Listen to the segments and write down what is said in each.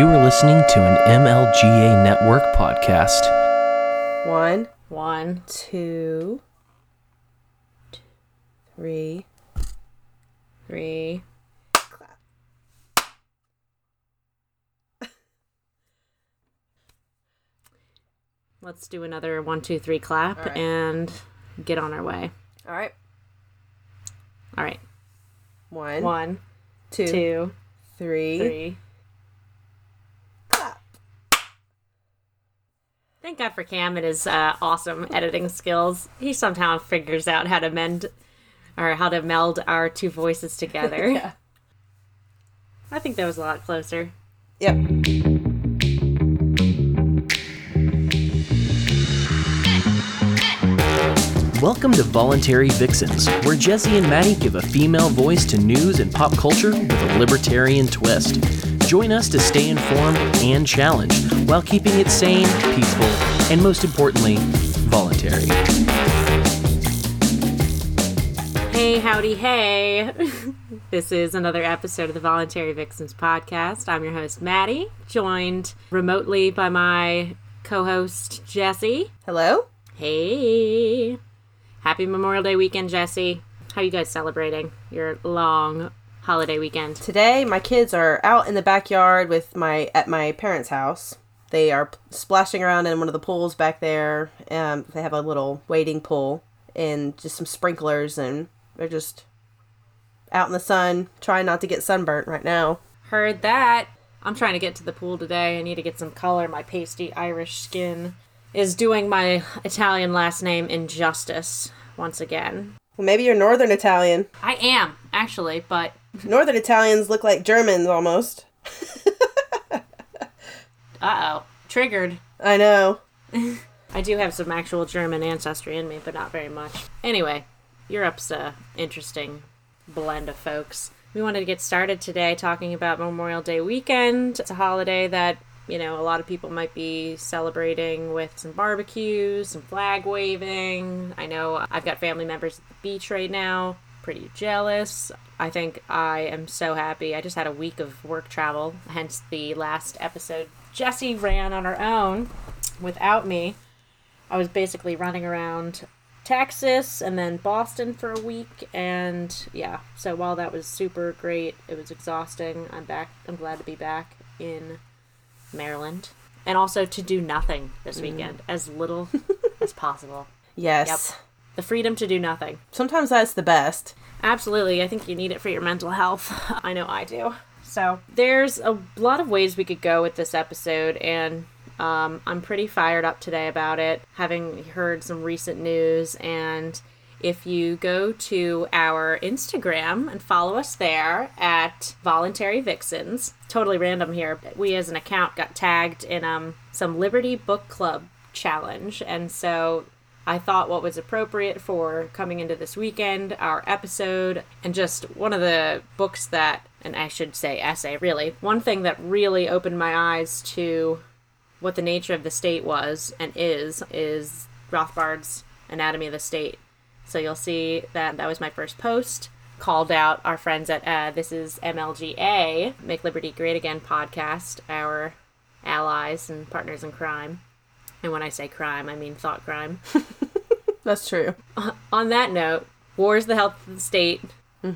You are listening to an MLGA Network podcast. One, One, two, three. three. Let's do another one, two, three clap All right. and get on our way. All right. All right. One, One, two, two, three. three. Thank God for Cam and his uh, awesome editing skills. He somehow figures out how to mend or how to meld our two voices together. Yeah. I think that was a lot closer. Yep. Welcome to Voluntary Vixens, where Jesse and Maddie give a female voice to news and pop culture with a libertarian twist. Join us to stay informed and challenged while keeping it sane, peaceful, and most importantly, voluntary. Hey, howdy, hey. this is another episode of the Voluntary Vixens podcast. I'm your host, Maddie, joined remotely by my co host, Jesse. Hello. Hey. Happy Memorial Day weekend, Jesse. How you guys celebrating your long holiday weekend? Today, my kids are out in the backyard with my at my parents' house. They are splashing around in one of the pools back there. Um, they have a little wading pool and just some sprinklers, and they're just out in the sun, trying not to get sunburnt right now. Heard that. I'm trying to get to the pool today. I need to get some color. My pasty Irish skin is doing my Italian last name injustice once again. Well, maybe you're Northern Italian. I am, actually, but Northern Italians look like Germans almost. uh oh. Triggered. I know. I do have some actual German ancestry in me, but not very much. Anyway, Europe's a interesting blend of folks. We wanted to get started today talking about Memorial Day weekend. It's a holiday that, you know, a lot of people might be celebrating with some barbecues, some flag waving. I know I've got family members at the beach right now. Pretty jealous. I think I am so happy. I just had a week of work travel, hence the last episode. Jesse ran on her own without me. I was basically running around Texas and then Boston for a week and yeah, so while that was super great, it was exhausting. I'm back. I'm glad to be back in Maryland and also to do nothing this mm. weekend as little as possible. Yes. The freedom to do nothing. Sometimes that's the best. Absolutely. I think you need it for your mental health. I know I do. So, there's a lot of ways we could go with this episode, and um, I'm pretty fired up today about it, having heard some recent news. And if you go to our Instagram and follow us there at Voluntary Vixens, totally random here, we as an account got tagged in um, some Liberty Book Club challenge. And so I thought what was appropriate for coming into this weekend, our episode, and just one of the books that, and I should say essay, really, one thing that really opened my eyes to what the nature of the state was and is, is Rothbard's Anatomy of the State. So you'll see that that was my first post. Called out our friends at uh, This is MLGA, Make Liberty Great Again podcast, our allies and partners in crime. And when I say crime, I mean thought crime. That's true. On that note, war is the health of the state.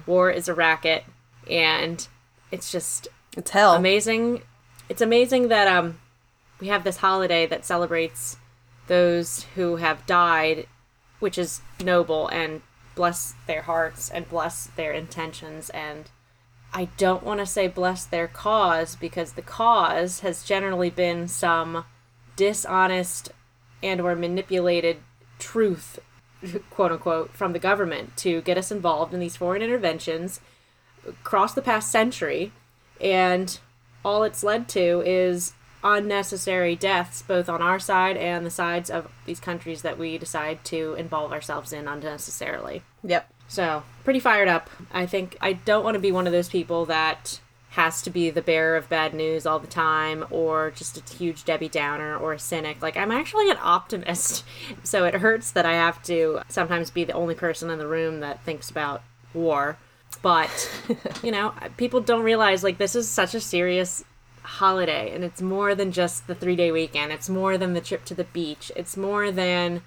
War is a racket, and it's just It's hell. amazing. It's amazing that um we have this holiday that celebrates those who have died, which is noble and bless their hearts and bless their intentions and I don't want to say bless their cause because the cause has generally been some dishonest and or manipulated truth quote unquote from the government to get us involved in these foreign interventions across the past century and all it's led to is unnecessary deaths both on our side and the sides of these countries that we decide to involve ourselves in unnecessarily Yep. so, pretty fired up. I think I don't want to be one of those people that has to be the bearer of bad news all the time or just a huge Debbie Downer or a cynic. Like, I'm actually an optimist. So, it hurts that I have to sometimes be the only person in the room that thinks about war. But, you know, people don't realize, like, this is such a serious holiday and it's more than just the three day weekend. It's more than the trip to the beach. It's more than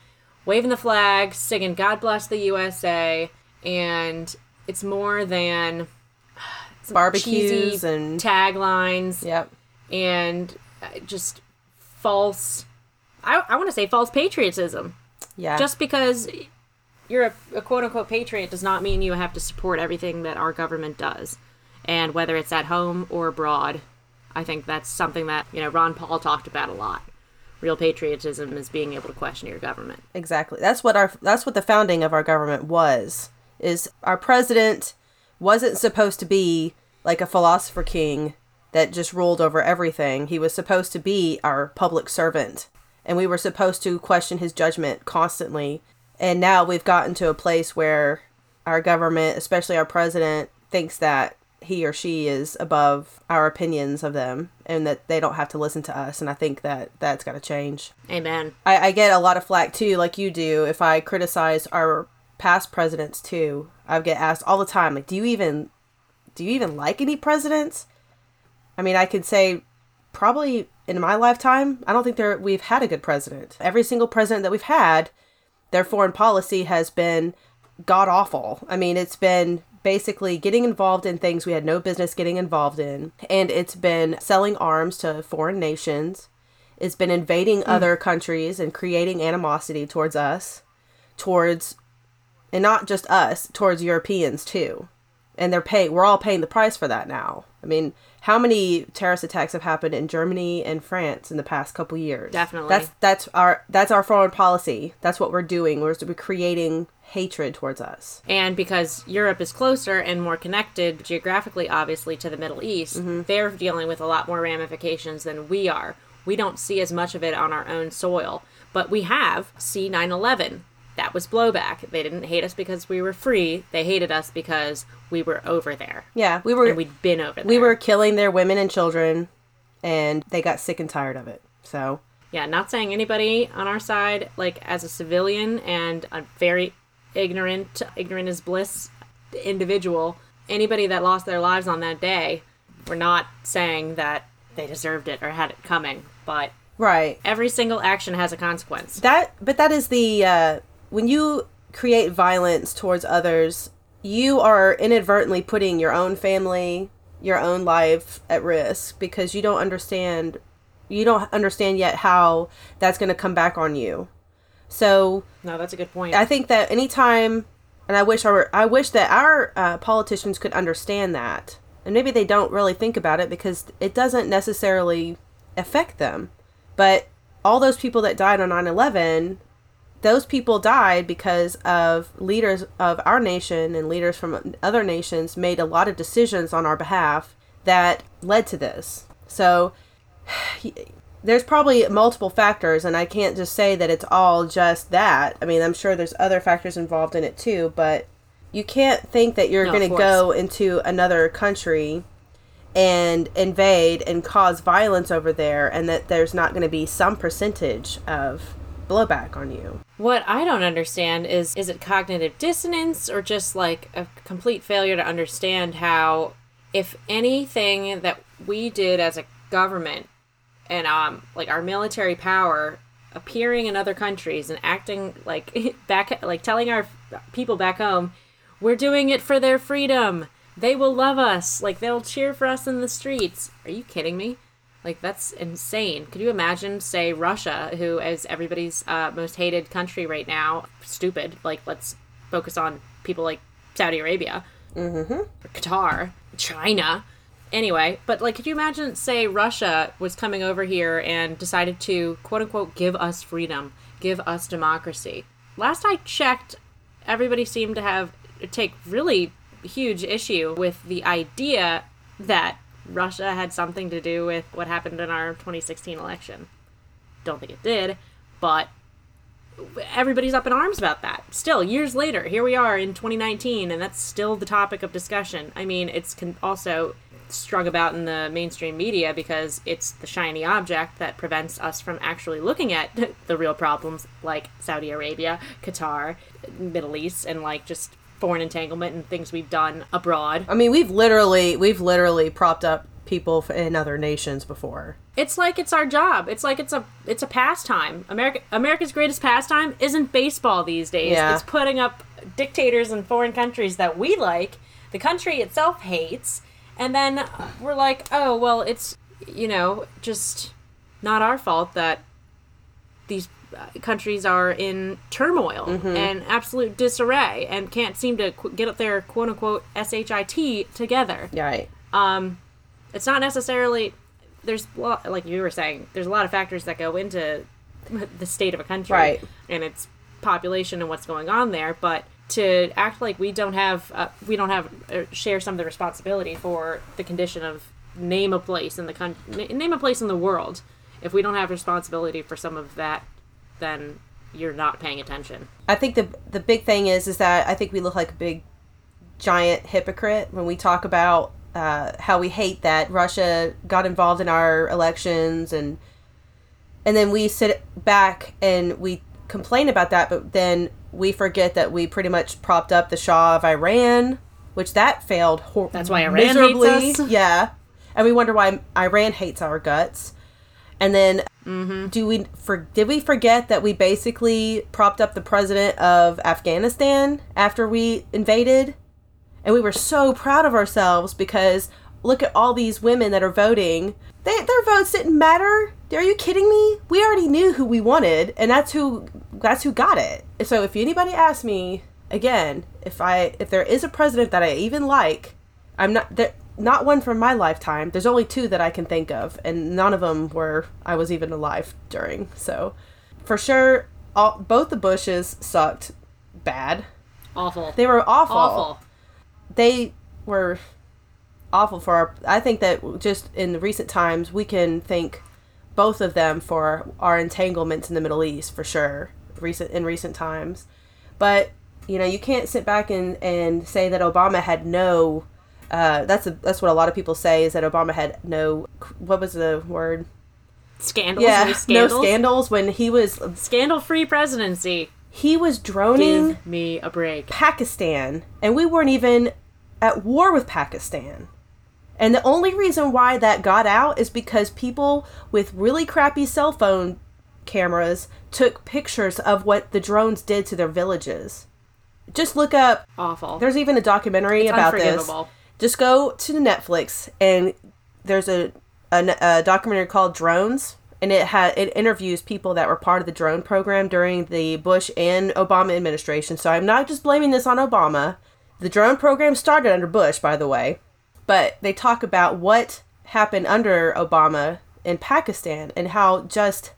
waving the flag, singing God Bless the USA, and it's more than Barbecues and- taglines Yep. and uh, just false, I, I want to say false patriotism. Yeah. Just because you're a, a quote unquote patriot does not mean you have to support everything that our government does. And whether it's at home or abroad, I think that's something that, you know, Ron Paul talked about a lot. Real patriotism is being able to question your government. Exactly. That's what our that's what the founding of our government was. Is our president wasn't supposed to be like a philosopher king that just ruled over everything. He was supposed to be our public servant. And we were supposed to question his judgment constantly. And now we've gotten to a place where our government, especially our president, thinks that he or she is above our opinions of them and that they don't have to listen to us. And I think that that's got to change. Amen. I, I get a lot of flack too, like you do, if I criticize our past presidents too. I get asked all the time, like, do you even do you even like any presidents? I mean, I could say probably in my lifetime, I don't think there we've had a good president. Every single president that we've had, their foreign policy has been god awful. I mean, it's been basically getting involved in things we had no business getting involved in, and it's been selling arms to foreign nations. It's been invading hmm. other countries and creating animosity towards us, towards, and not just us, towards Europeans too. And they're paying, we're all paying the price for that now. I mean, how many terrorist attacks have happened in Germany and France in the past couple years? Definitely. That's that's our that's our foreign policy. That's what we're doing. We're, we're creating hatred towards us. And because Europe is closer and more connected geographically, obviously, to the Middle East, mm-hmm. they're dealing with a lot more ramifications than we are. We don't see as much of it on our own soil, but we have C 9 11. That was blowback. They didn't hate us because we were free. They hated us because we were over there. Yeah, we were And we'd been over there. we were killing their women and children, and they got sick and tired of it. So Yeah, not saying anybody on our side, like as a civilian and a very ignorant, ignorant is bliss individual, anybody that lost their lives on that day, we're not saying that they deserved it or had it coming, but right every single action has a consequence. that, but that is the uh, when you create violence towards others, you are inadvertently putting your own family, your own life at risk because you don't understand. You don't understand yet how that's going to come back on you. So No, that's a good point. I think that anytime, and I wish our, I wish that our uh, politicians could understand that, and maybe they don't really think about it because it doesn't necessarily affect them. But all those people that died on 9/11, those people died because of leaders of our nation and leaders from other nations made a lot of decisions on our behalf that led to this. So there's probably multiple factors and i can't just say that it's all just that i mean i'm sure there's other factors involved in it too but you can't think that you're No, going to go into another country and invade and cause violence over there and that there's not going to be some percentage of blowback on you What I don't understand is is it cognitive dissonance or just like a complete failure to understand how if anything that we did as a government and um like our military power appearing in other countries and acting like back like telling our people back home we're doing it for their freedom. They will love us. Like they'll cheer for us in the streets. Are you kidding me? Like that's insane. Could you imagine, say, Russia, who is everybody's uh, most hated country right now? Stupid. Like let's focus on people like Saudi Arabia, mm-hmm. Qatar, China. Anyway, but like, could you imagine, say, Russia was coming over here and decided to quote unquote give us freedom, give us democracy? Last I checked, everybody seemed to have take really huge issue with the idea that Russia had something to do with what happened in our 2016 election. Don't think it did, but everybody's up in arms about that. Still, years later, here we are in 2019, and that's still the topic of discussion. I mean, it's con- also strung about in the mainstream media because it's the shiny object that prevents us from actually looking at the real problems like Saudi Arabia, Qatar, Middle East, and like just foreign entanglement and things we've done abroad. i mean we've literally we've literally propped up people in other nations before. It's like it's our job. It's like it's a it's a pastime. America America's greatest pastime isn't baseball these days. Yeah. It's putting up dictators in foreign countries that we like, the country itself hates, and then we're like, "Oh, well, it's you know, just not our fault that these countries are in turmoil and absolute disarray and can't seem to qu- get their quote unquote shit together right. um, it's not necessarily there's a lot, like you were saying there's a lot of factors that go into the state of a country Right. and its population and what's going on there but to act like we don't have uh, we don't have uh, share some of the responsibility for the condition of name a place in the country name a place in the world if we don't have responsibility for some of that then you're not paying attention I think the the big thing is is that I think we look like a big giant hypocrite when we talk about uh, how we hate that Russia got involved in our elections and and then we sit back and we complain about that, but then we forget that we pretty much propped up the Shah of Iran, which that failed. Hor- That's why Iran hates us? Yeah, and we wonder why Iran hates our guts. And then mm-hmm. do we for did we forget that we basically propped up the president of Afghanistan after we invaded? And we were so proud of ourselves because look at all these women that are voting. They, their votes didn't matter. Are you kidding me? We already knew who we wanted, and that's who that's who got it. So if anybody asks me again, if I if there is a president that I even like, I'm not there. Not one from my lifetime. There's only two that I can think of, and none of them were I was even alive during. So, for sure, all, both the Bushes sucked bad. awful They were awful. awful They were awful for our. I think that just in the recent times we can thank both of them for our entanglements in the Middle East for sure. Recent in recent times, but you know you can't sit back and and say that Obama had no. Uh, that's a, that's what a lot of people say is that Obama had no. What was the word? scandals Yeah, no scandals no scandals when he was scandal free presidency he was droning. give me a break Pakistan, and we weren't even at war with Pakistan. And the only reason why that got out is because people with really crappy cell phone cameras took pictures of what the drones did to their villages. Just look up, awful there's even a documentary It's about this. Just go to Netflix and there's a, a, a documentary called Drones and it had it interviews people that were part of the drone program during the Bush and Obama administration. So I'm not just blaming this on Obama. The drone program started under Bush, by the way, but they talk about what happened under Obama in Pakistan and how just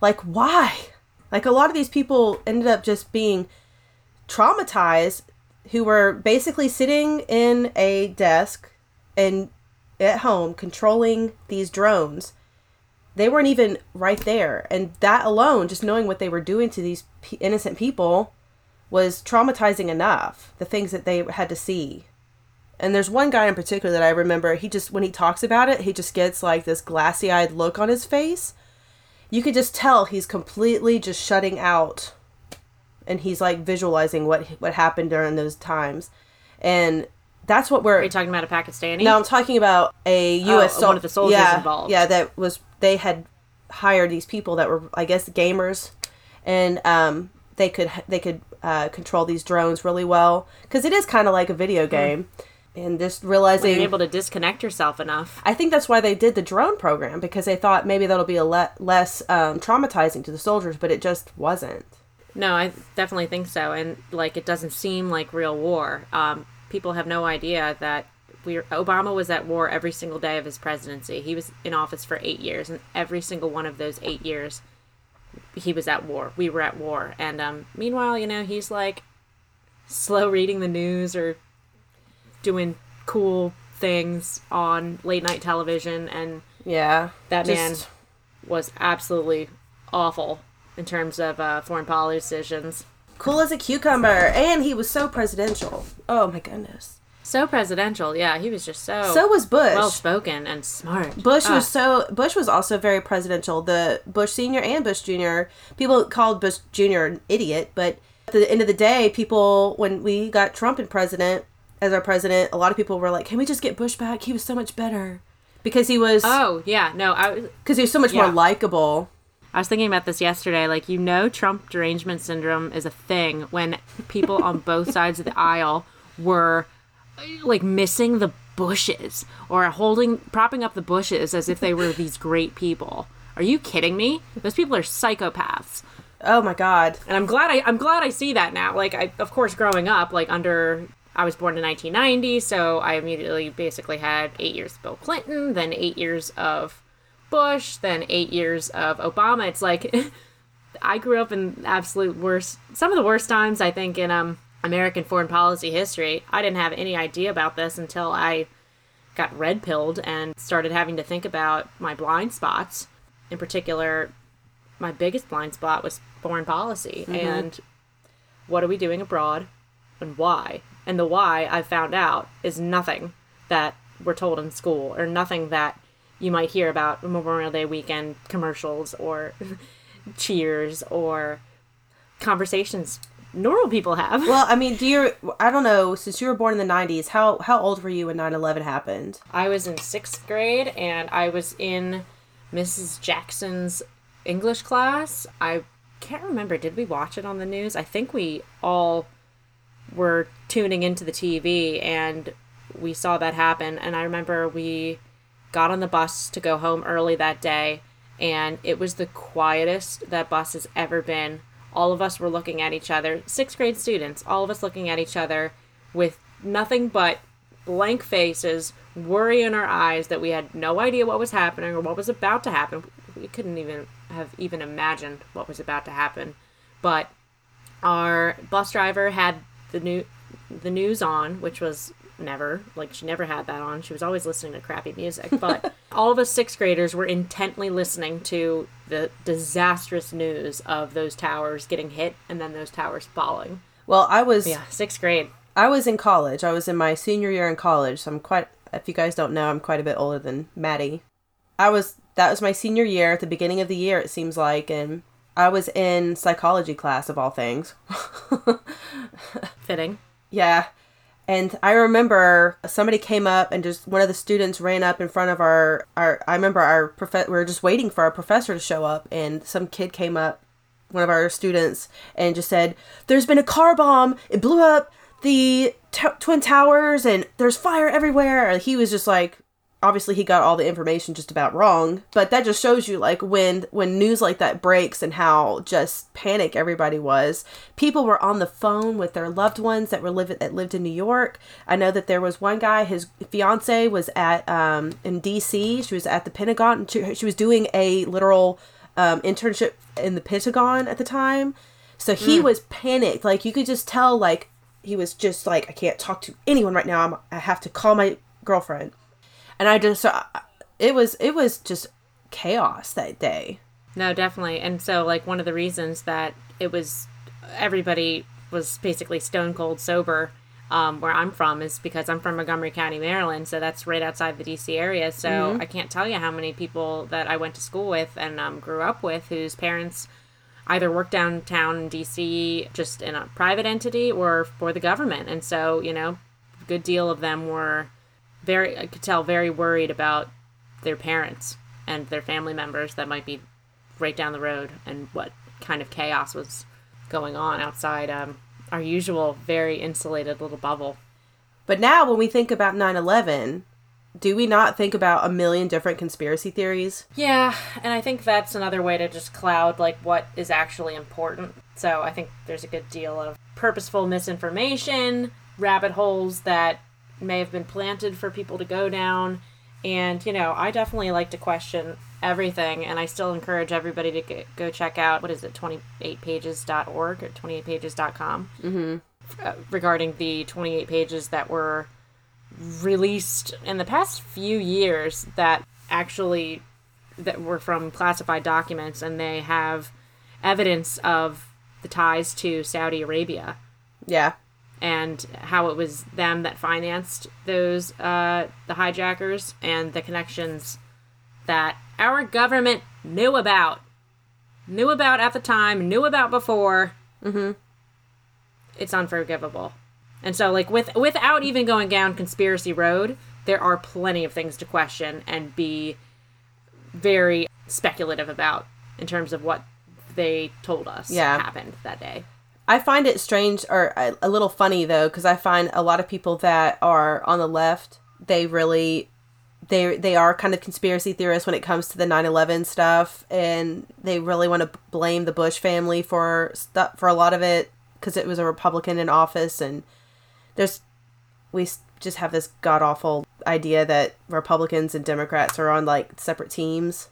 like why? Like a lot of these people ended up just being traumatized who were basically sitting in a desk and at home controlling these drones they weren't even right there. And that alone just knowing what they were doing to these p- innocent people was traumatizing enough the things that they had to see. And there's one guy in particular that i remember he just when he talks about it he just gets like this glassy-eyed look on his face. You could just tell he's completely just shutting out and he's like visualizing what what happened during those times and that's what we're Are you talking about a Pakistani? no, I'm talking about a U.S. Oh, sol- one of the soldiers yeah, involved. Yeah, that was they had hired these people that were, I guess, gamers, and um, they could they could uh, control these drones really well because it is kind of like a Hmm. video game, and just realizing Being able to disconnect yourself enough. I think that's why they did the drone program because they thought maybe that'll be a le- less um, traumatizing to the soldiers, but it just wasn't. No, I definitely think so. And like, it doesn't seem like real war. Um, people have no idea that we Obama was at war every single day of his presidency. He was in office for eight years, and every single one of those eight years, he was at war. We were at war. And um, meanwhile, you know, he's like slow reading the news or doing cool things on late night television and Yeah, That man just- was absolutely awful in terms of uh, foreign policy decisions. cool as a cucumber, and he was so presidential. Oh my goodness. So presidential, yeah. He was just so So was Bush. well spoken and smart. Bush Ah, was so Bush was also very presidential. The Bush senior and Bush junior. People called Bush junior an idiot, but at the end of the day, people when we got Trump in president as our president, a lot of people were like, "Can we just get Bush back? He was so much better." because he was Oh yeah, no, I was because he was so much Yeah. more likable. I was thinking about this yesterday. Like, you know, Trump derangement syndrome is a thing when people on both sides of the aisle were like missing the bushes or holding, propping up the bushes as if they were these great people. Are you kidding me? Those people are psychopaths. Oh my god. And I'm glad I I'm glad I see that now. Like I of course growing up like under I was born in 1990, so I immediately basically had 8 years of Bill Clinton, then 8 years of Bush, then 8 years of Obama. It's like I grew up in absolute worst some of the worst times I think in um American foreign policy history. I didn't have any idea about this until I got red pilled and started having to think about my blind spots. In particular, my biggest blind spot was foreign policy and what are we doing abroad and why. And the why I found out is nothing that we're told in school or nothing that you might hear about Memorial Day weekend commercials or cheers or conversations normal people have. Well, I mean, do you? I don't know. Since you were born in the '90s, how how old were you when 9/11 happened? I was in sixth grade and I was in Mrs. Jackson's English class. I can't remember. Did we watch it on the news? I think we all were tuning into the TV and we saw that happen. And I remember we got on the bus to go home early that day and it was the quietest that bus has ever been. All of us were looking at each other, sixth grade students, all of us looking at each other with nothing but blank faces, worry in our eyes that we had no idea what was happening or what was about to happen. We couldn't even have even imagined what was about to happen. But our bus driver had the new the news on, which was never like she never had that on. She was always listening to crappy music. But all of us sixth graders were intently listening to the disastrous news of those towers getting hit and then those towers falling. Well, I was Yeah, sixth grade. I was in college. I was in my senior year in college. So I'm quite. If you guys don't know, I'm quite a bit older than Maddie. I was. That was my senior year at the beginning of the year. It seems like, and I was in psychology class of all things. Fitting. Yeah. And I remember somebody came up and just one of the students ran up in front of our our I remember our prof we were just waiting for our professor to show up and some kid came up one of our students and just said there's been a car bomb. It blew up the t- twin towers and there's fire everywhere. He was just like obviously he got all the information just about wrong but that just shows you like when when news like that breaks and how just panic everybody was. People were on the phone with their loved ones that were living that lived in new york. I know that there was one guy his fiance was at um in dc she was at the pentagon. And she, she was doing a literal um internship in the pentagon at the time. So he was panicked. Like you could just tell like he was just like i can't talk to anyone right now. I'm, i have to call my girlfriend and I just it was it was just chaos that day. No, definitely. And so, like, one of the reasons that it was everybody was basically stone cold sober um, where I'm from is because I'm from Montgomery County, Maryland. So that's right outside the DC area. So I can't tell you how many people that I went to school with and um, grew up with whose parents either worked downtown in DC just in a private entity or for the government. And so, you know, a good deal of them were very, I could tell, very worried about their parents and their family members that might be right down the road and what kind of chaos was going on outside um, our usual very insulated little bubble. But now when we think about 9/11, do we not think about a million different conspiracy theories? Yeah, and I think that's another way to just cloud like what is actually important. So I think there's a good deal of purposeful misinformation, rabbit holes that may have been planted for people to go down. And, you know, I definitely like to question everything, and I still encourage everybody to go check out, what is it, 28pages.org or 28pages.com mm-hmm. uh, regarding the 28 pages that were released in the past few years that actually that were from classified documents and they have evidence of the ties to Saudi Arabia Yeah. And how it was them that financed those uh, the hijackers and the connections that our government knew about knew about at the time knew about before mm-hmm. it's unforgivable and so like with without even going down conspiracy road there are plenty of things to question and be very speculative about in terms of what they told us Yeah. happened that day. I find it strange or a, a little funny though because I find a lot of people that are on the left they really they they are kind of conspiracy theorists when it comes to the 9/11 stuff and they really want to blame the Bush family for stuff for a lot of it because it was a Republican in office and there's we just have this god awful idea that Republicans and Democrats are on like separate teams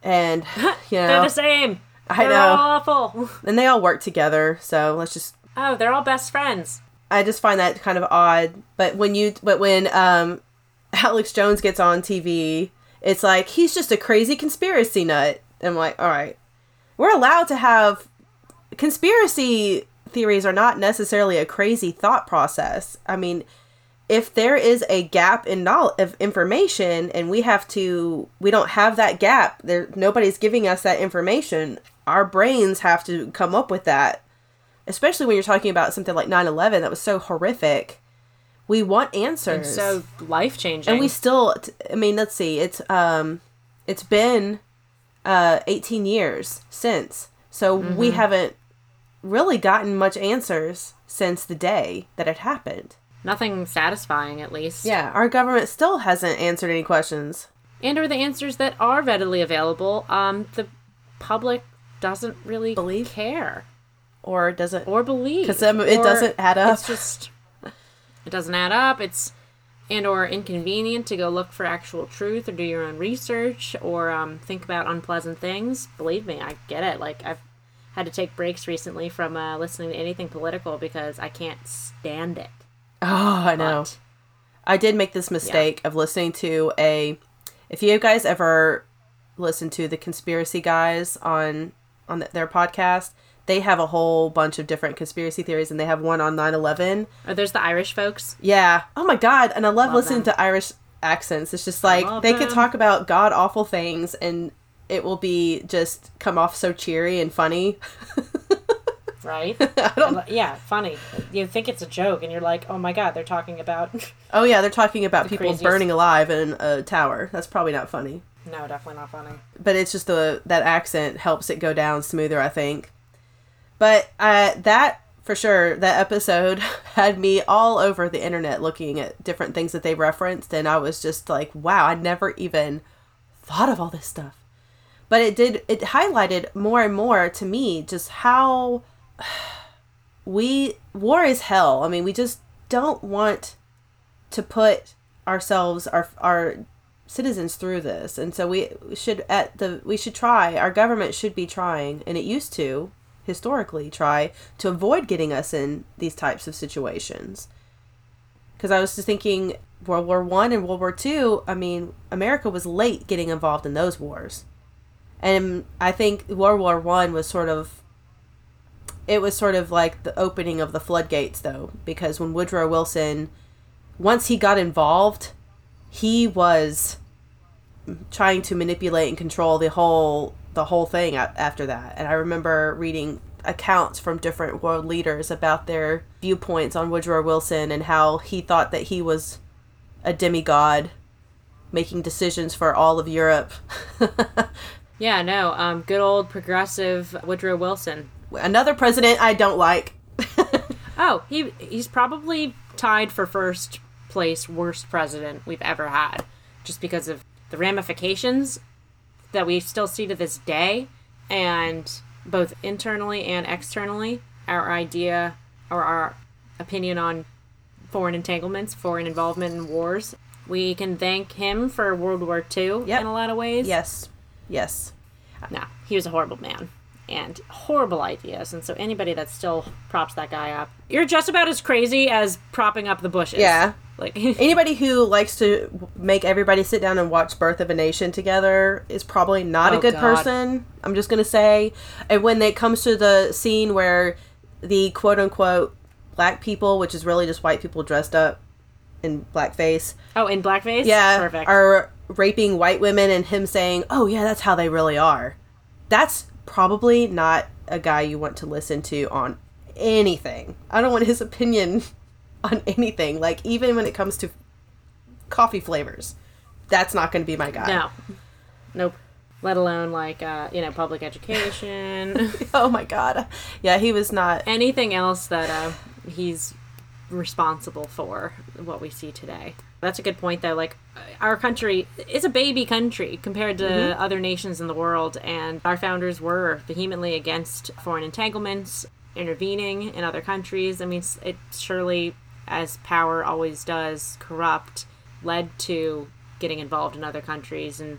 and you know They're the same. I They're know. awful. and they all work together so let's just Oh, they're all best friends. I just find that kind of odd. But when you, but when um, Alex Jones gets on TV, it's like he's just a crazy conspiracy nut. I'm like, all right, we're allowed to have conspiracy theories are not necessarily a crazy thought process. I mean, if there is a gap in knowledge of information and we have to we don't have that gap there nobody's giving us that information our brains have to come up with that especially when you're talking about something like 9-11 that was so horrific. We want answers. So life changing. and we still i mean let's see it's um it's been uh 18 years since. So we haven't really gotten much answers since the day that it happened. Nothing satisfying at least. yeah our government still hasn't answered any questions. And or the answers that are readily available, um, the public doesn't really Believe? care or doesn't or believe 'Cause, um, it doesn't add up. It's just it doesn't add up. It's and or inconvenient to go look for actual truth or do your own research or um, think about unpleasant things. Believe me, I get it. Like I've had to take breaks recently from uh, listening to anything political because I can't stand it. oh i know I did make this mistake of listening to a. If you guys ever listen to the conspiracy guys on on the, their podcast, they have a whole bunch of different conspiracy theories, and they have one on 9-11. oh, there's the Irish folks. Yeah. Oh my god, and I love, Love listening them. to Irish accents. It's just like they could talk about god awful things, and it will be just come off so cheery and funny. right? And, like, yeah, funny. You think it's a joke, and you're like, oh my god, they're talking about. Oh yeah, they're talking about people craziest- burning alive in a tower. That's probably not funny. No, definitely not funny. but it's just the that accent helps it go down smoother i think. But uh that for sure that episode had me all over the internet looking at different things that they referenced and i was just like wow i never even thought of all this stuff. But it did it highlighted more and more to me just how we war is hell. I mean we just don't want to put ourselves our our citizens through this. And so we should at the we should try our government should be trying and it used to historically try to avoid getting us in these types of situations. Because i was just thinking world war one and world war two i mean america was late getting involved in those wars. And i think world war one was sort of it was sort of like the opening of the floodgates though because when woodrow wilson once he got involved he was trying to manipulate and control the whole the whole thing after that. And i remember reading accounts from different world leaders about their viewpoints on woodrow wilson and how he thought that he was a demigod making decisions for all of europe. Yeah, no, um, good old progressive Woodrow Wilson. another president i don't like. Oh, he he's probably tied for first place worst president we've ever had, just because of the ramifications that we still see to this day, and both internally and externally, our idea or our opinion on foreign entanglements, foreign involvement in wars. We can thank him for World War II Yep. in a lot of ways. yes yes No, he was a horrible man and horrible ideas. And so anybody that still props that guy up, you're just about as crazy as propping up the Bushes. Yeah. Like, anybody who likes to make everybody sit down and watch Birth of a Nation together is probably not a Oh, good God. person. I'm just gonna say. And when it comes to the scene where the quote unquote black people, which is really just white people dressed up in blackface, oh, in blackface? yeah, Perfect. are raping white women, and him saying, "Oh yeah, that's how they really are." That's probably not a guy you want to listen to on anything. I don't want his opinion on anything. Like even when it comes to coffee flavors. That's not going to be my guy. No. Nope. Let alone like uh, you know public education, Oh my god. Yeah, he was not. anything else that uh, he's responsible for what we see today. That's a good point though. Like our country is a baby country compared to other nations in the world, and our founders were vehemently against foreign entanglements, intervening in other countries. I mean, it surely, as power always does, corrupt, led to getting involved in other countries and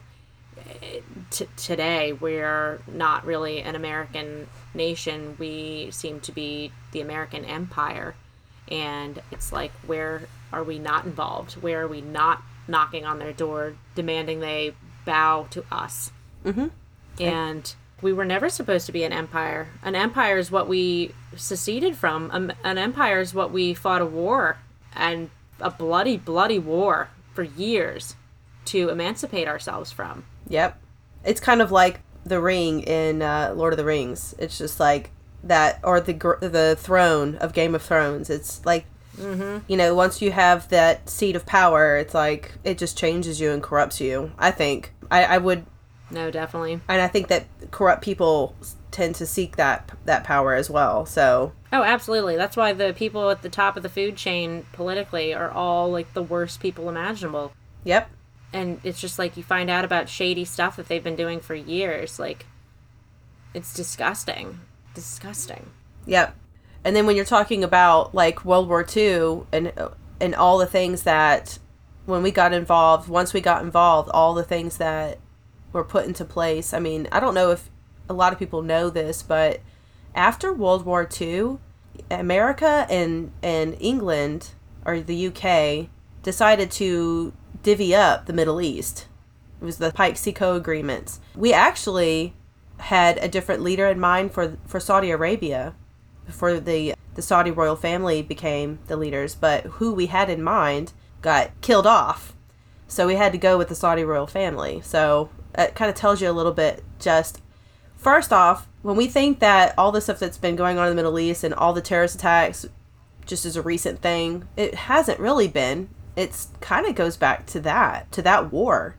t- today we're not really an American nation. We seem to be the American empire. And it's like, where are we not involved? Where are we not knocking on their door, demanding they bow to us? Mm-hmm. And we were never supposed to be an empire. An empire is what we seceded from. Um, An empire is what we fought a war and a bloody, bloody war for years to emancipate ourselves from. Yep. It's kind of like the ring in uh, Lord of the Rings. It's just like that, or the gr- the throne of Game of Thrones. It's like, you know, once you have that seat of power, it's like it just changes you and corrupts you. I think I, I would, No, definitely. and I think that corrupt people tend to seek that that power as well. So Oh, absolutely. That's why the people at the top of the food chain politically are all like the worst people imaginable. yep, And it's just like you find out about shady stuff that they've been doing for years. Like, it's disgusting. Disgusting. Yep. And then when you're talking about like World War II and uh, and all the things that when we got involved, once we got involved, all the things that were put into place. I mean, I don't know if a lot of people know this, but after World War II, America and and England or the UK decided to divvy up the Middle East. It was the Sykes-Picot agreements. We actually had a different leader in mind for for Saudi Arabia before the the Saudi royal family became the leaders, but who we had in mind got killed off. So we had to go with the Saudi royal family. So it kind of tells you a little bit just first off, when we think that all the stuff that's been going on in the Middle East and all the terrorist attacks just as a recent thing, it hasn't really been. It's kind of goes back to that, to that war.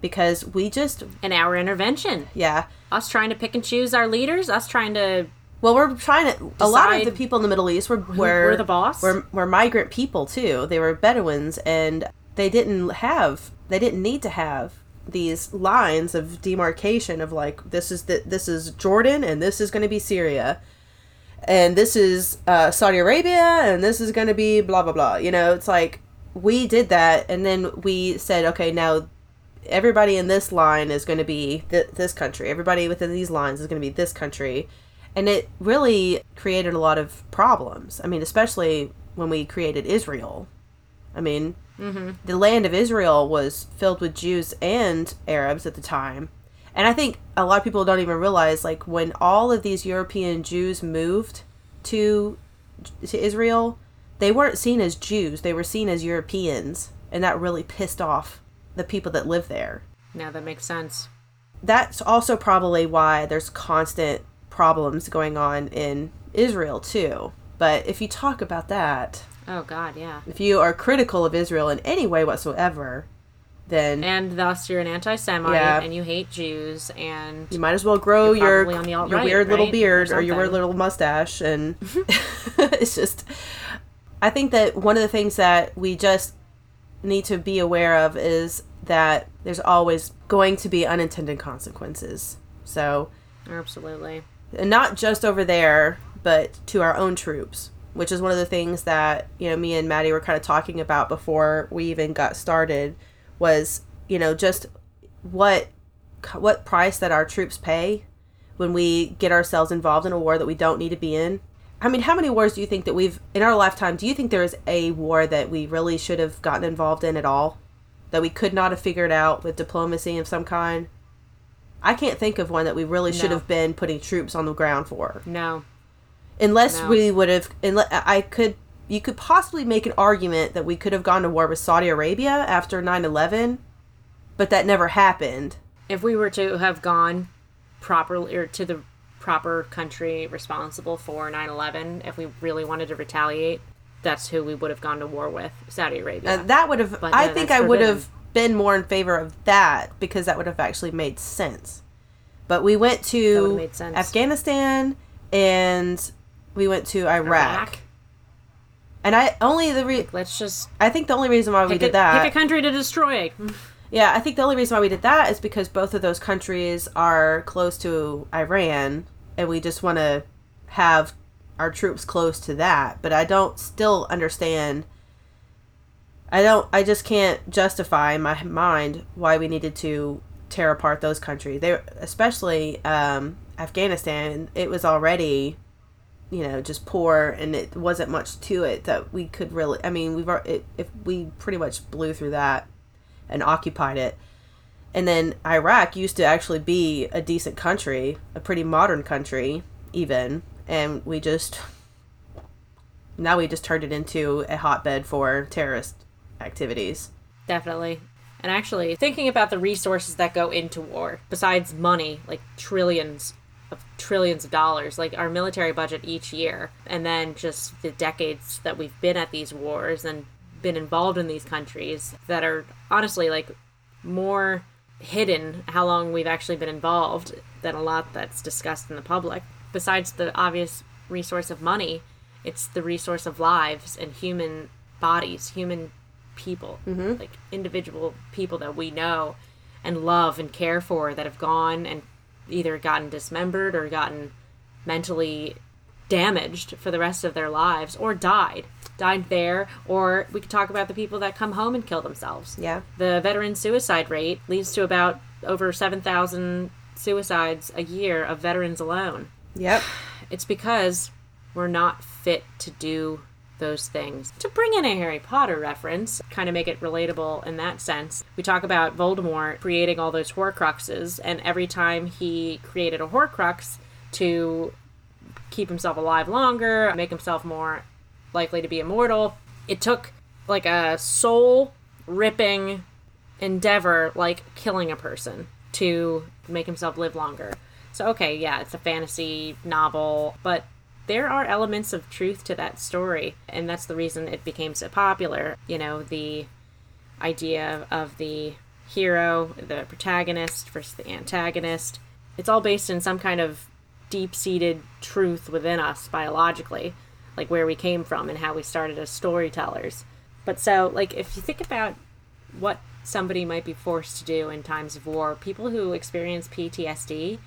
Because we just And our intervention. yeah, Us trying to pick and choose our leaders, us trying to. Well, we're trying to. a lot of the people in the Middle East were were we're the boss? Were, were migrant people too. They were Bedouins, and they didn't have. They didn't need to have these lines of demarcation of like this is the this is Jordan and this is going to be Syria, and this is uh, Saudi Arabia and this is going to be blah blah blah. You know, it's like we did that, and then we said, okay, now everybody in this line is going to be th- this country. Everybody within these lines is going to be this country. And it really created a lot of problems. I mean, especially when we created Israel. I mean, Mm-hmm. the land of Israel was filled with Jews and Arabs at the time. And I think a lot of people don't even realize, like, when all of these European Jews moved to to Israel, they weren't seen as Jews; they were seen as Europeans, and that really pissed off the people that live there. Now that makes sense. That's also probably why there's constant problems going on in Israel too. But if you talk about that, Oh, God, yeah. if you are critical of Israel in any way whatsoever, then And thus you're an anti Semite Yeah. and you hate Jews and. you might as well grow your your weird little beard Or or, your weird little mustache and it's just I think that one of the things that we just need to be aware of is that there's always going to be unintended consequences. So, Absolutely. and not just over there, but to our own troops, which is one of the things that you know me and Maddie were kind of talking about before we even got started. Was you know just what what price that our troops pay when we get ourselves involved in a war that we don't need to be in. I mean, how many wars do you think that we've in our lifetime? Do you think there is a war that we really should have gotten involved in at all, that we could not have figured out with diplomacy of some kind? I can't think of one that we really should No. have been putting troops on the ground for, No. Unless No. we would have. Unless I could, you could possibly make an argument that we could have gone to war with Saudi Arabia after 9-11, but that never happened. If we were to have gone properly or to the proper country responsible for 9 11, if we really wanted to retaliate, that's who we would have gone to war with, Saudi Arabia. Uh, that would have. I think I would have been more in favor of that because that would have actually made sense. But we went to would've made sense. Afghanistan and we went to Iraq. Iraq. And I only the re- Let's just I think the only reason why we did a, that. pick a country to destroy. Yeah, I think the only reason why we did that is because both of those countries are close to Iran, and we just want to have our troops close to that. But I don't still understand. I don't. I just can't justify in my mind why we needed to tear apart those countries. They, especially um, Afghanistan, it was already, you know, just poor, and it wasn't much to it that we could really. I mean, we've it, if we pretty much blew through that and occupied it. And then Iraq used to actually be a decent country, a pretty modern country, even. And we just. Now we just turned it into a hotbed for terrorist activities. Definitely. And actually, thinking about the resources that go into war, besides money, like trillions of trillions of dollars, like our military budget each year, and then just the decades that we've been at these wars and been involved in these countries that are honestly like more hidden how long we've actually been involved than a lot that's discussed in the public. Besides the obvious resource of money, it's the resource of lives and human bodies, human people, mm-hmm. like individual people that we know and love and care for that have gone and either gotten dismembered or gotten mentally damaged for the rest of their lives or died. Died there, or we could talk about the people that come home and kill themselves. Yeah. The veteran suicide rate leads to about over 7,000 suicides a year of veterans alone. Yep. It's because we're not fit to do those things. To bring in a Harry Potter reference, kind of make it relatable in that sense, we talk about Voldemort creating all those Horcruxes, and every time he created a Horcrux to keep himself alive longer, make himself more likely to be immortal, it took like a soul ripping endeavor like killing a person to make himself live longer. So okay, yeah, it's a fantasy novel, but there are elements of truth to that story, and that's the reason it became so popular. You know, the idea of the hero, the protagonist versus the antagonist. It's all based in some kind of deep-seated truth within us biologically, like where we came from and how we started as storytellers. But so, like if you think about what somebody might be forced to do in times of war. People who experience PTSD,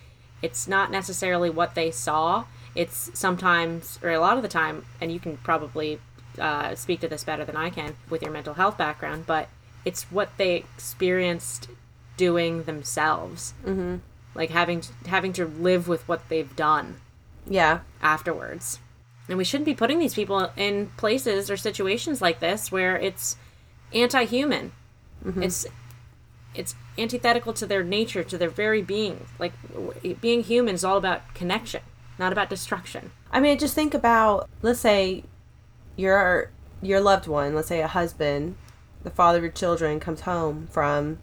it's not necessarily what they saw. It's sometimes, or a lot of the time, and you can probably uh, speak to this better than I can with your mental health background, but it's what they experienced doing themselves. Mm-hmm. Like having to, having to live with what they've done Yeah. afterwards. And we shouldn't be putting these people in places or situations like this where it's anti-human. It's it's antithetical to their nature, to their very being. Like being human is all about connection, not about destruction. I mean, just think about let's say your your loved one, let's say a husband, the father of your children comes home from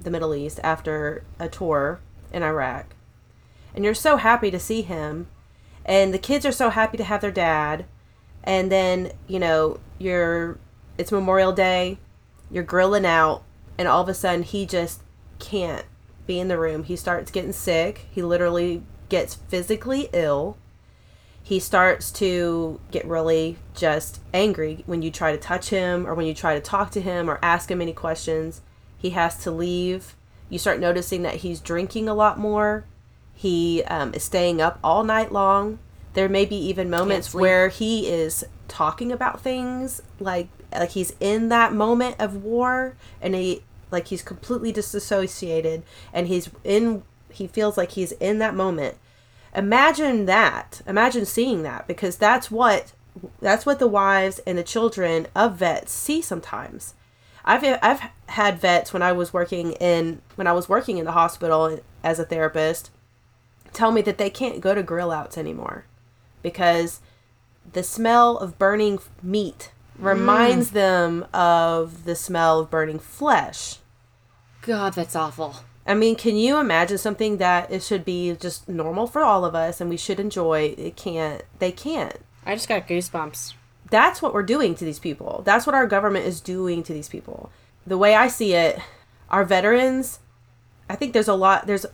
the Middle East after a tour in Iraq. And you're so happy to see him and the kids are so happy to have their dad and then, you know, you're it's Memorial Day, you're grilling out and all of a sudden he just can't be in the room. He starts getting sick. He literally gets physically ill he starts to get really just angry when you try to touch him or when you try to talk to him or ask him any questions. He has to leave. You start noticing that he's drinking a lot more. He um, is staying up all night long. There may be even moments where he is talking about things like like he's in that moment of war and he like he's completely disassociated and he's in he feels like he's in that moment. Imagine that. Imagine seeing that because that's what that's what the wives and the children of vets see sometimes. I've i've had vets when i was working in when i was working in the hospital as a therapist tell me that they can't go to grill outs anymore because the smell of burning meat reminds mm. them of the smell of burning flesh. God, that's awful. I mean, can you imagine something that it should be just normal for all of us and we should enjoy? It can't. They can't. I just got goosebumps. that's what we're doing to these people. That's what our government is doing to these people. The way I see it, our veterans, I think there's a lot, there's,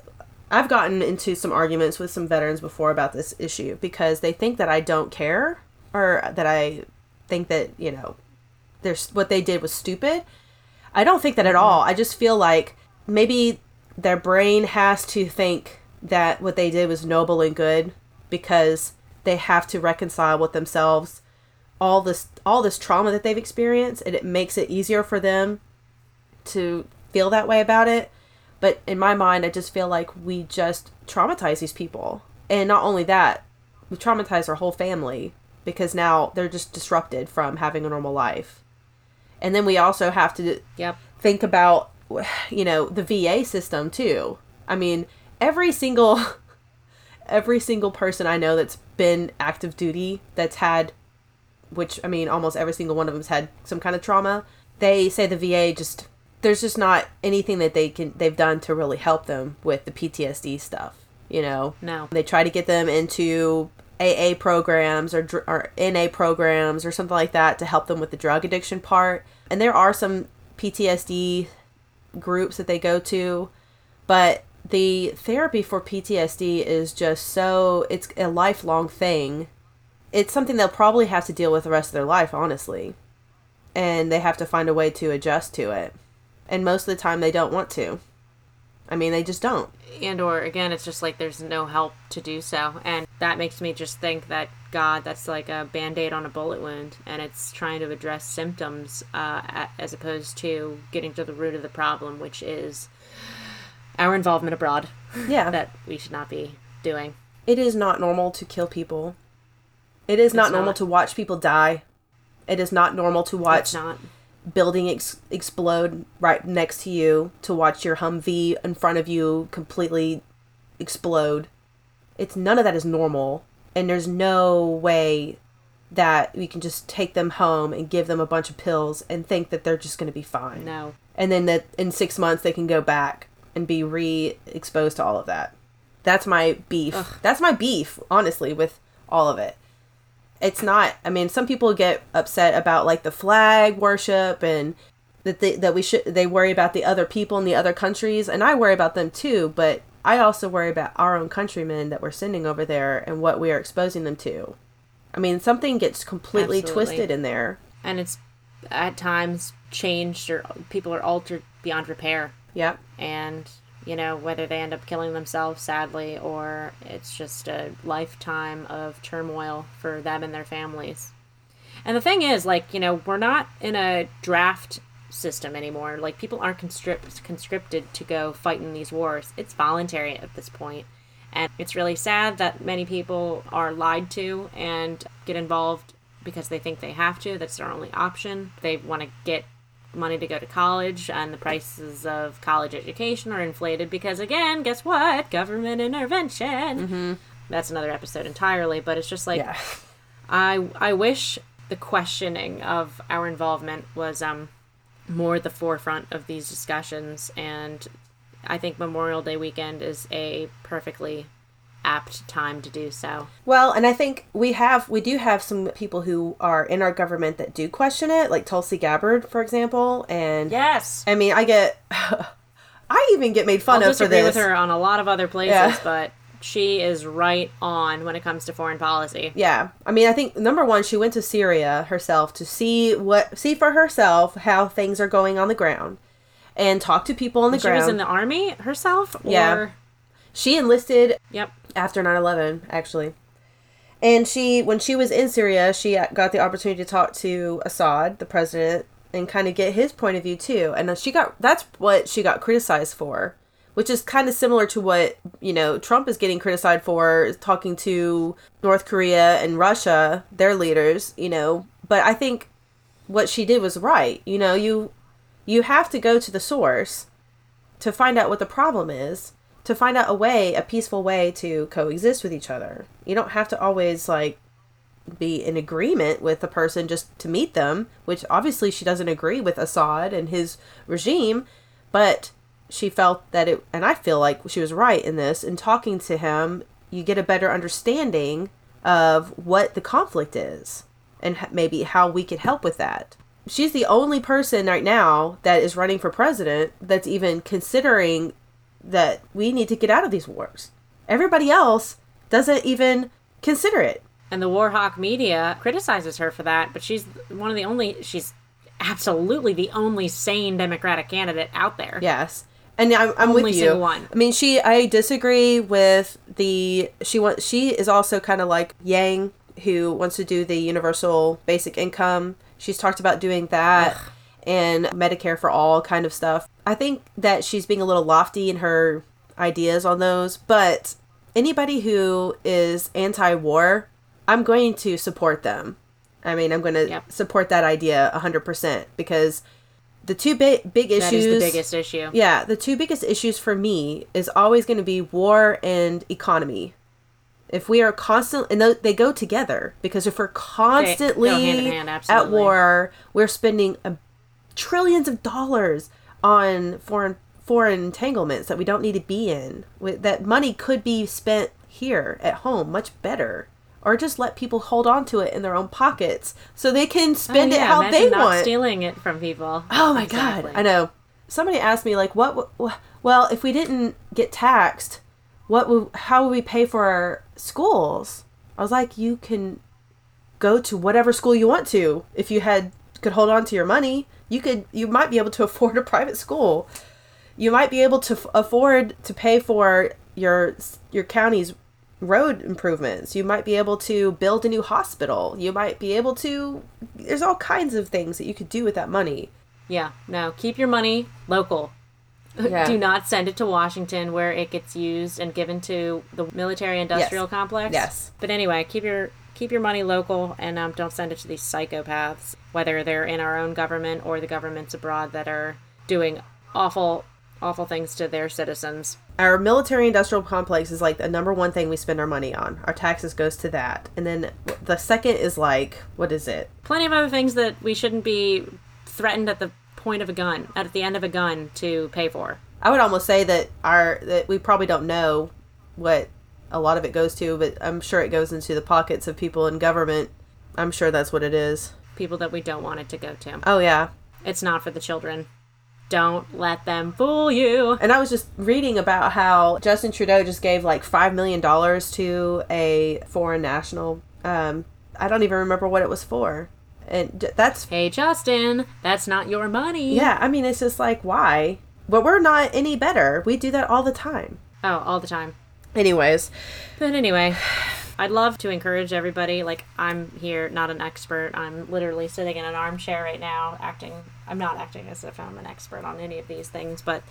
I've gotten into some arguments with some veterans before about this issue because they think that I don't care or that I think that, you know, there's what they did was stupid. I don't think that at mm-hmm. all. I just feel like maybe their brain has to think that what they did was noble and good because they have to reconcile with themselves all this all this trauma that they've experienced and it makes it easier for them to feel that way about it. But in my mind i just feel like we just traumatize these people. And not only that we traumatize our whole family because now they're just disrupted from having a normal life. And then we also have to Yep. think about you know the VA system too. I mean, every single every single person I know that's been active duty that's had which I mean almost every single one of them's had some kind of trauma. They say the VA just there's just not anything that they can they've done to really help them with the PTSD stuff, you know. No. They try to get them into AA programs or, dr- or NA programs or something like that to help them with the drug addiction part. And there are some PTSD groups that they go to, but the therapy for PTSD is just so it's a lifelong thing. It's something they'll probably have to deal with the rest of their life, honestly. And they have to find a way to adjust to it. And most of the time they don't want to. I mean, they just don't. and or again it's just like there's no help to do so and that makes me just think that god that's like a band-aid on a bullet wound and it's trying to address symptoms uh, as opposed to getting to the root of the problem which is our involvement abroad Yeah. that we should not be doing It is not normal to kill people. It is not It's normal to watch people die. It is not normal to watch not building ex- explode right next to you, to watch your Humvee in front of you completely explode. It's none of that is normal, and there's no way that we can just take them home and give them a bunch of pills and think that they're just going to be fine. no And then that in 6 months they can go back and be re-exposed to all of that. That's my beef. That's my beef, honestly, with all of it it's not i mean some people get upset about like the flag worship and that they, that we should they worry about the other people in the other countries and i worry about them too but i also worry about our own countrymen that we're sending over there and what we are exposing them to. I mean something gets completely Absolutely. twisted in there. And it's at times changed or people are altered beyond repair. Yep. And you know whether they end up killing themselves sadly or it's just a lifetime of turmoil for them and their families. And the thing is like you know we're not in a draft system anymore. Like people aren't conscript- conscripted to go fight in these wars. It's voluntary at this point. And it's really sad that many people are lied to and get involved because they think they have to. That's their only option. They want to get money to go to college and the prices of college education are inflated because again guess what? Government intervention. Mm-hmm. that's another episode entirely but it's just like yeah. I i wish the questioning of our involvement was um more at the forefront of these discussions and i think memorial day weekend is a perfectly apt time to do so Well, and I think we have we do have some people who are in our government that do question it, like Tulsi Gabbard, for example. And yes I mean, I get, I even get made fun I'll of for this. with her on a lot of other places Yeah. but she is right on when it comes to foreign policy. Yeah, I mean, I think number one, she went to Syria herself to see what see for herself how things are going on the ground, and talk to people on the she ground. was in the army herself or Yeah. she enlisted yep. after 9-11 actually. And she when she was in syria she got the opportunity to talk to assad the president and kind of get his point of view too. And she got that's what she got criticized for which is kind of similar to what you know trump is getting criticized for talking to north korea and russia their leaders you know. But i think what she did was right you know you you have to go to the source to find out what the problem is to find out a way a peaceful way to coexist with each other. You don't have to always like be in agreement with the person just to meet them which obviously she doesn't agree with assad and his regime but she felt that it and i feel like she was right in this in talking to him you get a better understanding of what the conflict is and maybe how we could help with that. She's the only person right now that is running for president that's even considering that we need to get out of these wars. Everybody else doesn't even consider it. And the Warhawk media criticizes her for that, but she's one of the only, she's absolutely the only sane Democratic candidate out there. Yes. And I'm, I'm Only with you. one. I mean, she. I disagree with the. She wants. She is also kind of like Yang, who wants to do the universal basic income. She's talked about doing that and Medicare for all kind of stuff. I think that she's being a little lofty in her ideas on those, but anybody who is anti-war, I'm going to support them. I mean, I'm going to Yep. support that idea 100% because the two big big issues That is the biggest issue. yeah, the two biggest issues for me is always going to be war and economy. If we are constantly, and they go together because if we're constantly hand hand, at war, we're spending a, trillions of dollars on foreign foreign entanglements that we don't need to be in. That money could be spent here at home much better, or just let people hold on to it in their own pockets so they can oh, spend Oh, it how imagine they not want. stealing it from people. Oh my Exactly. god, I know. Somebody asked me like, what? Well, if we didn't get taxed, what would? How would we pay for our schools? I was like, you can go to whatever school you want to. If you had could hold on to your money, you could. You might be able to afford a private school. You might be able to f- afford to pay for your your county's road improvements. You might be able to build a new hospital. You might be able to. There's all kinds of things that you could do with that money. Yeah, no, keep your money local. Yeah. Do not send it to Washington where it gets used and given to the military industrial Yes. complex. Yes. But anyway, keep your keep your money local and um, don't send it to these psychopaths, whether they're in our own government or the governments abroad that are doing awful awful things to their citizens. Our military industrial complex is like the number one thing we spend our money on. Our taxes goes to that. And then the second is like what is it? Plenty of other things that we shouldn't be threatened at the point of a gun, at the end of a gun to pay for. I would almost say that our that we probably don't know what a lot of it goes to, but I'm sure it goes into the pockets of people in government. I'm sure that's what it is. People that we don't want it to go to. Oh yeah. It's not for the children. Don't let them fool you. And I was just reading about how Justin Trudeau just gave like five million dollars to a foreign national. Um, I don't even remember what it was for, and that's Hey, Justin, that's not your money. yeah. I mean, it's just like why? But we're not any better. We do that all the time. Oh, all the time. Anyways, But anyway, I'd love to encourage everybody. Like, I'm here, not an expert. I'm literally sitting in an armchair right now, acting. I'm not acting as if I'm an expert on any of these things, but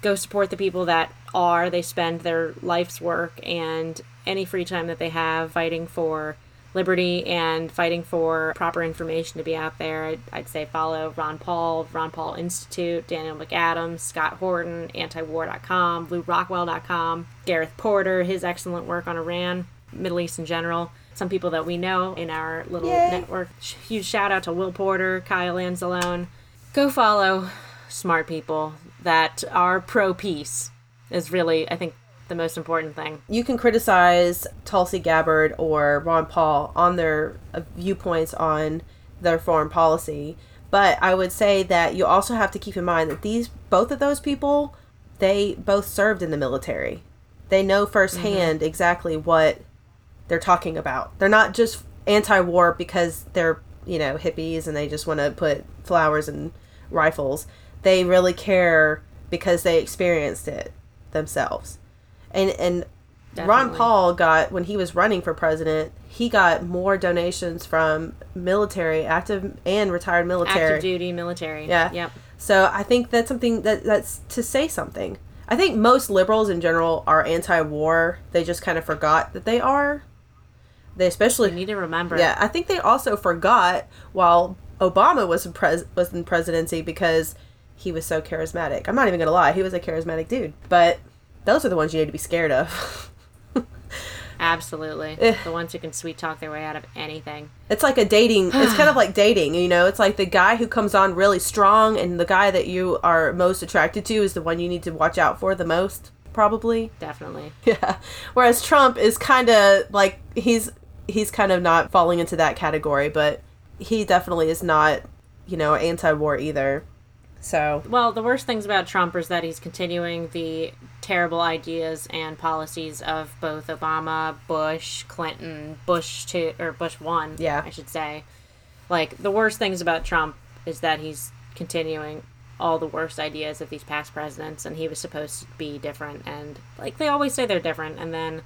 go support the people that are. They spend their life's work and any free time that they have fighting for liberty and fighting for proper information to be out there. I'd, I'd say follow Ron Paul, Ron Paul Institute, Daniel McAdams, Scott Horton, antiwar.com, lewrockwell.com, Gareth Porter, his excellent work on Iran, Middle East in general. Some people that we know in our little Yay. network. Huge shout out to Will Porter, Kyle Anzalone. Go follow smart people that are pro peace, is really, I think, the most important thing. you can criticize Tulsi Gabbard or Ron Paul on their uh, viewpoints on their foreign policy, but I would say that you also have to keep in mind that these both of those people, they both served in the military. They know firsthand exactly what they're talking about. They're not just anti-war because they're, you know, hippies and they just want to put flowers and rifles. They really care because they experienced it themselves. And and Ron Paul got when he was running for president, he got more donations from military, active and retired military. Active duty military. Yeah. Yep. So I think that's something that that's to say something. I think most liberals in general are anti-war. They just kind of forgot that they are. They especially You need to remember. yeah. I think they also forgot while Obama was in pres was in presidency because he was so charismatic. I'm not even gonna lie, he was a charismatic dude. But those are the ones you need to be scared of. Absolutely. Eh. the ones who can sweet talk their way out of anything. It's like a dating. It's kind of like dating, you know. It's like the guy who comes on really strong, and the guy that you are most attracted to is the one you need to watch out for the most, probably. Definitely. Yeah. Whereas Trump is kind of like he's he's kind of not falling into that category, but he definitely is not, you know, anti-war either. So Well, the worst things about Trump is that he's continuing the terrible ideas and policies of both Obama, Bush, Clinton, Bush two or Bush one. Yeah. I should say. Like the worst things about Trump is that he's continuing all the worst ideas of these past presidents, and he was supposed to be different. And like they always say they're different, and then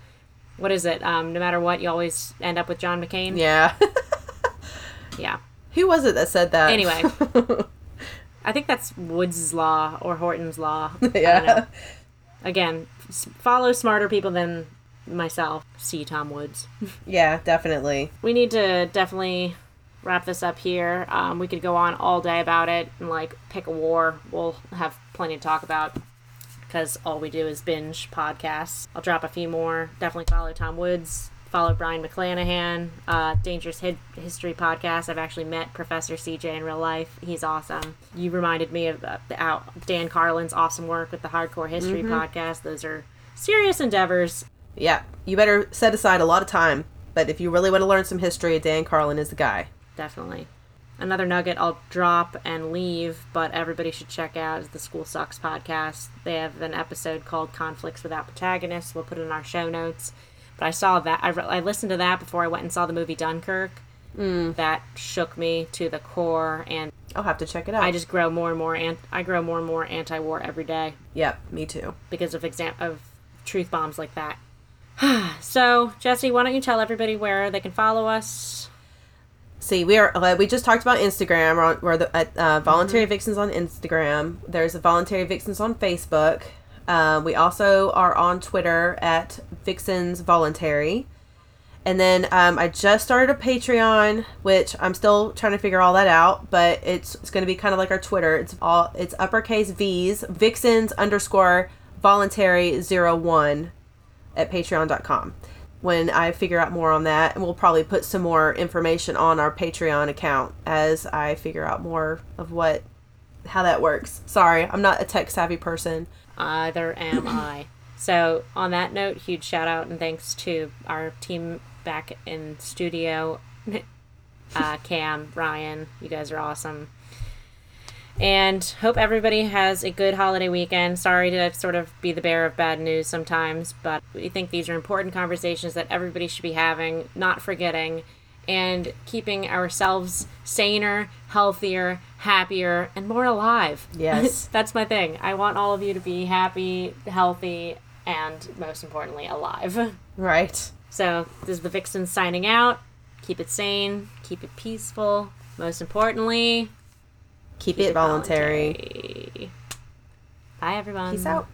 what is it? Um, no matter what, you always end up with John McCain. yeah. Yeah. Who was it that said that? Anyway. I think that's Woods' law or Horton's law. I don't know. yeah. Again, follow smarter people than myself. See Tom Woods. Yeah, definitely. we need to definitely wrap this up here. Um, we could go on all day about it and like pick a war. We'll have plenty to talk about because all we do is binge podcasts. I'll drop a few more. Definitely follow Tom Woods. Follow Brion McClanahan, uh, Dangerous Hid- History podcast. I've actually met Professor CJ in real life. He's awesome. You reminded me of uh, the, out Dan Carlin's awesome work with the Hardcore History podcast. Those are serious endeavors. Yeah. You better set aside a lot of time. But if you really want to learn some history, Dan Carlin is the guy. definitely. Another nugget I'll drop and leave, but everybody should check out is the School Sucks podcast. They have an episode called Conflicts Without Protagonists. We'll put it in our show notes. But I saw that, I, re- I listened to that before I went and saw the movie Dunkirk. Mm. That shook me to the core, and I'll have to check it out. I just grow more and more, and I grow more and more anti-war every day Yep, me too. because of exam of truth bombs like that. so, Jesse, why don't you tell everybody where they can follow us? See, we are. Uh, we just talked about Instagram. We're, on, we're the at, uh, voluntary vixens on Instagram. There's a voluntary vixens on Facebook. Uh, we also are on Twitter at vixens voluntary. And then um, I just started a Patreon, which I'm still trying to figure all that out. But it's it's going to be kind of like our Twitter. It's all it's uppercase V's vixens underscore voluntary zero one at patreon.com when I figure out more on that. And we'll probably put some more information on our Patreon account as I figure out more of what how that works. Sorry, I'm not a tech savvy person. Either am I. So, on that note, huge shout out and thanks to our team back in studio uh, Cam, Ryan. You guys are awesome. And hope everybody has a good holiday weekend. Sorry to sort of be the bearer of bad news sometimes, but we think these are important conversations that everybody should be having, not forgetting, and keeping ourselves saner, healthier, happier, and more alive. Yes. That's my thing. I want all of you to be happy, healthy, and most importantly, alive. Right. So, this is the Vixen signing out. Keep it sane, keep it peaceful. Most importantly, Keep, it voluntary. voluntary. Bye, everyone. Peace out.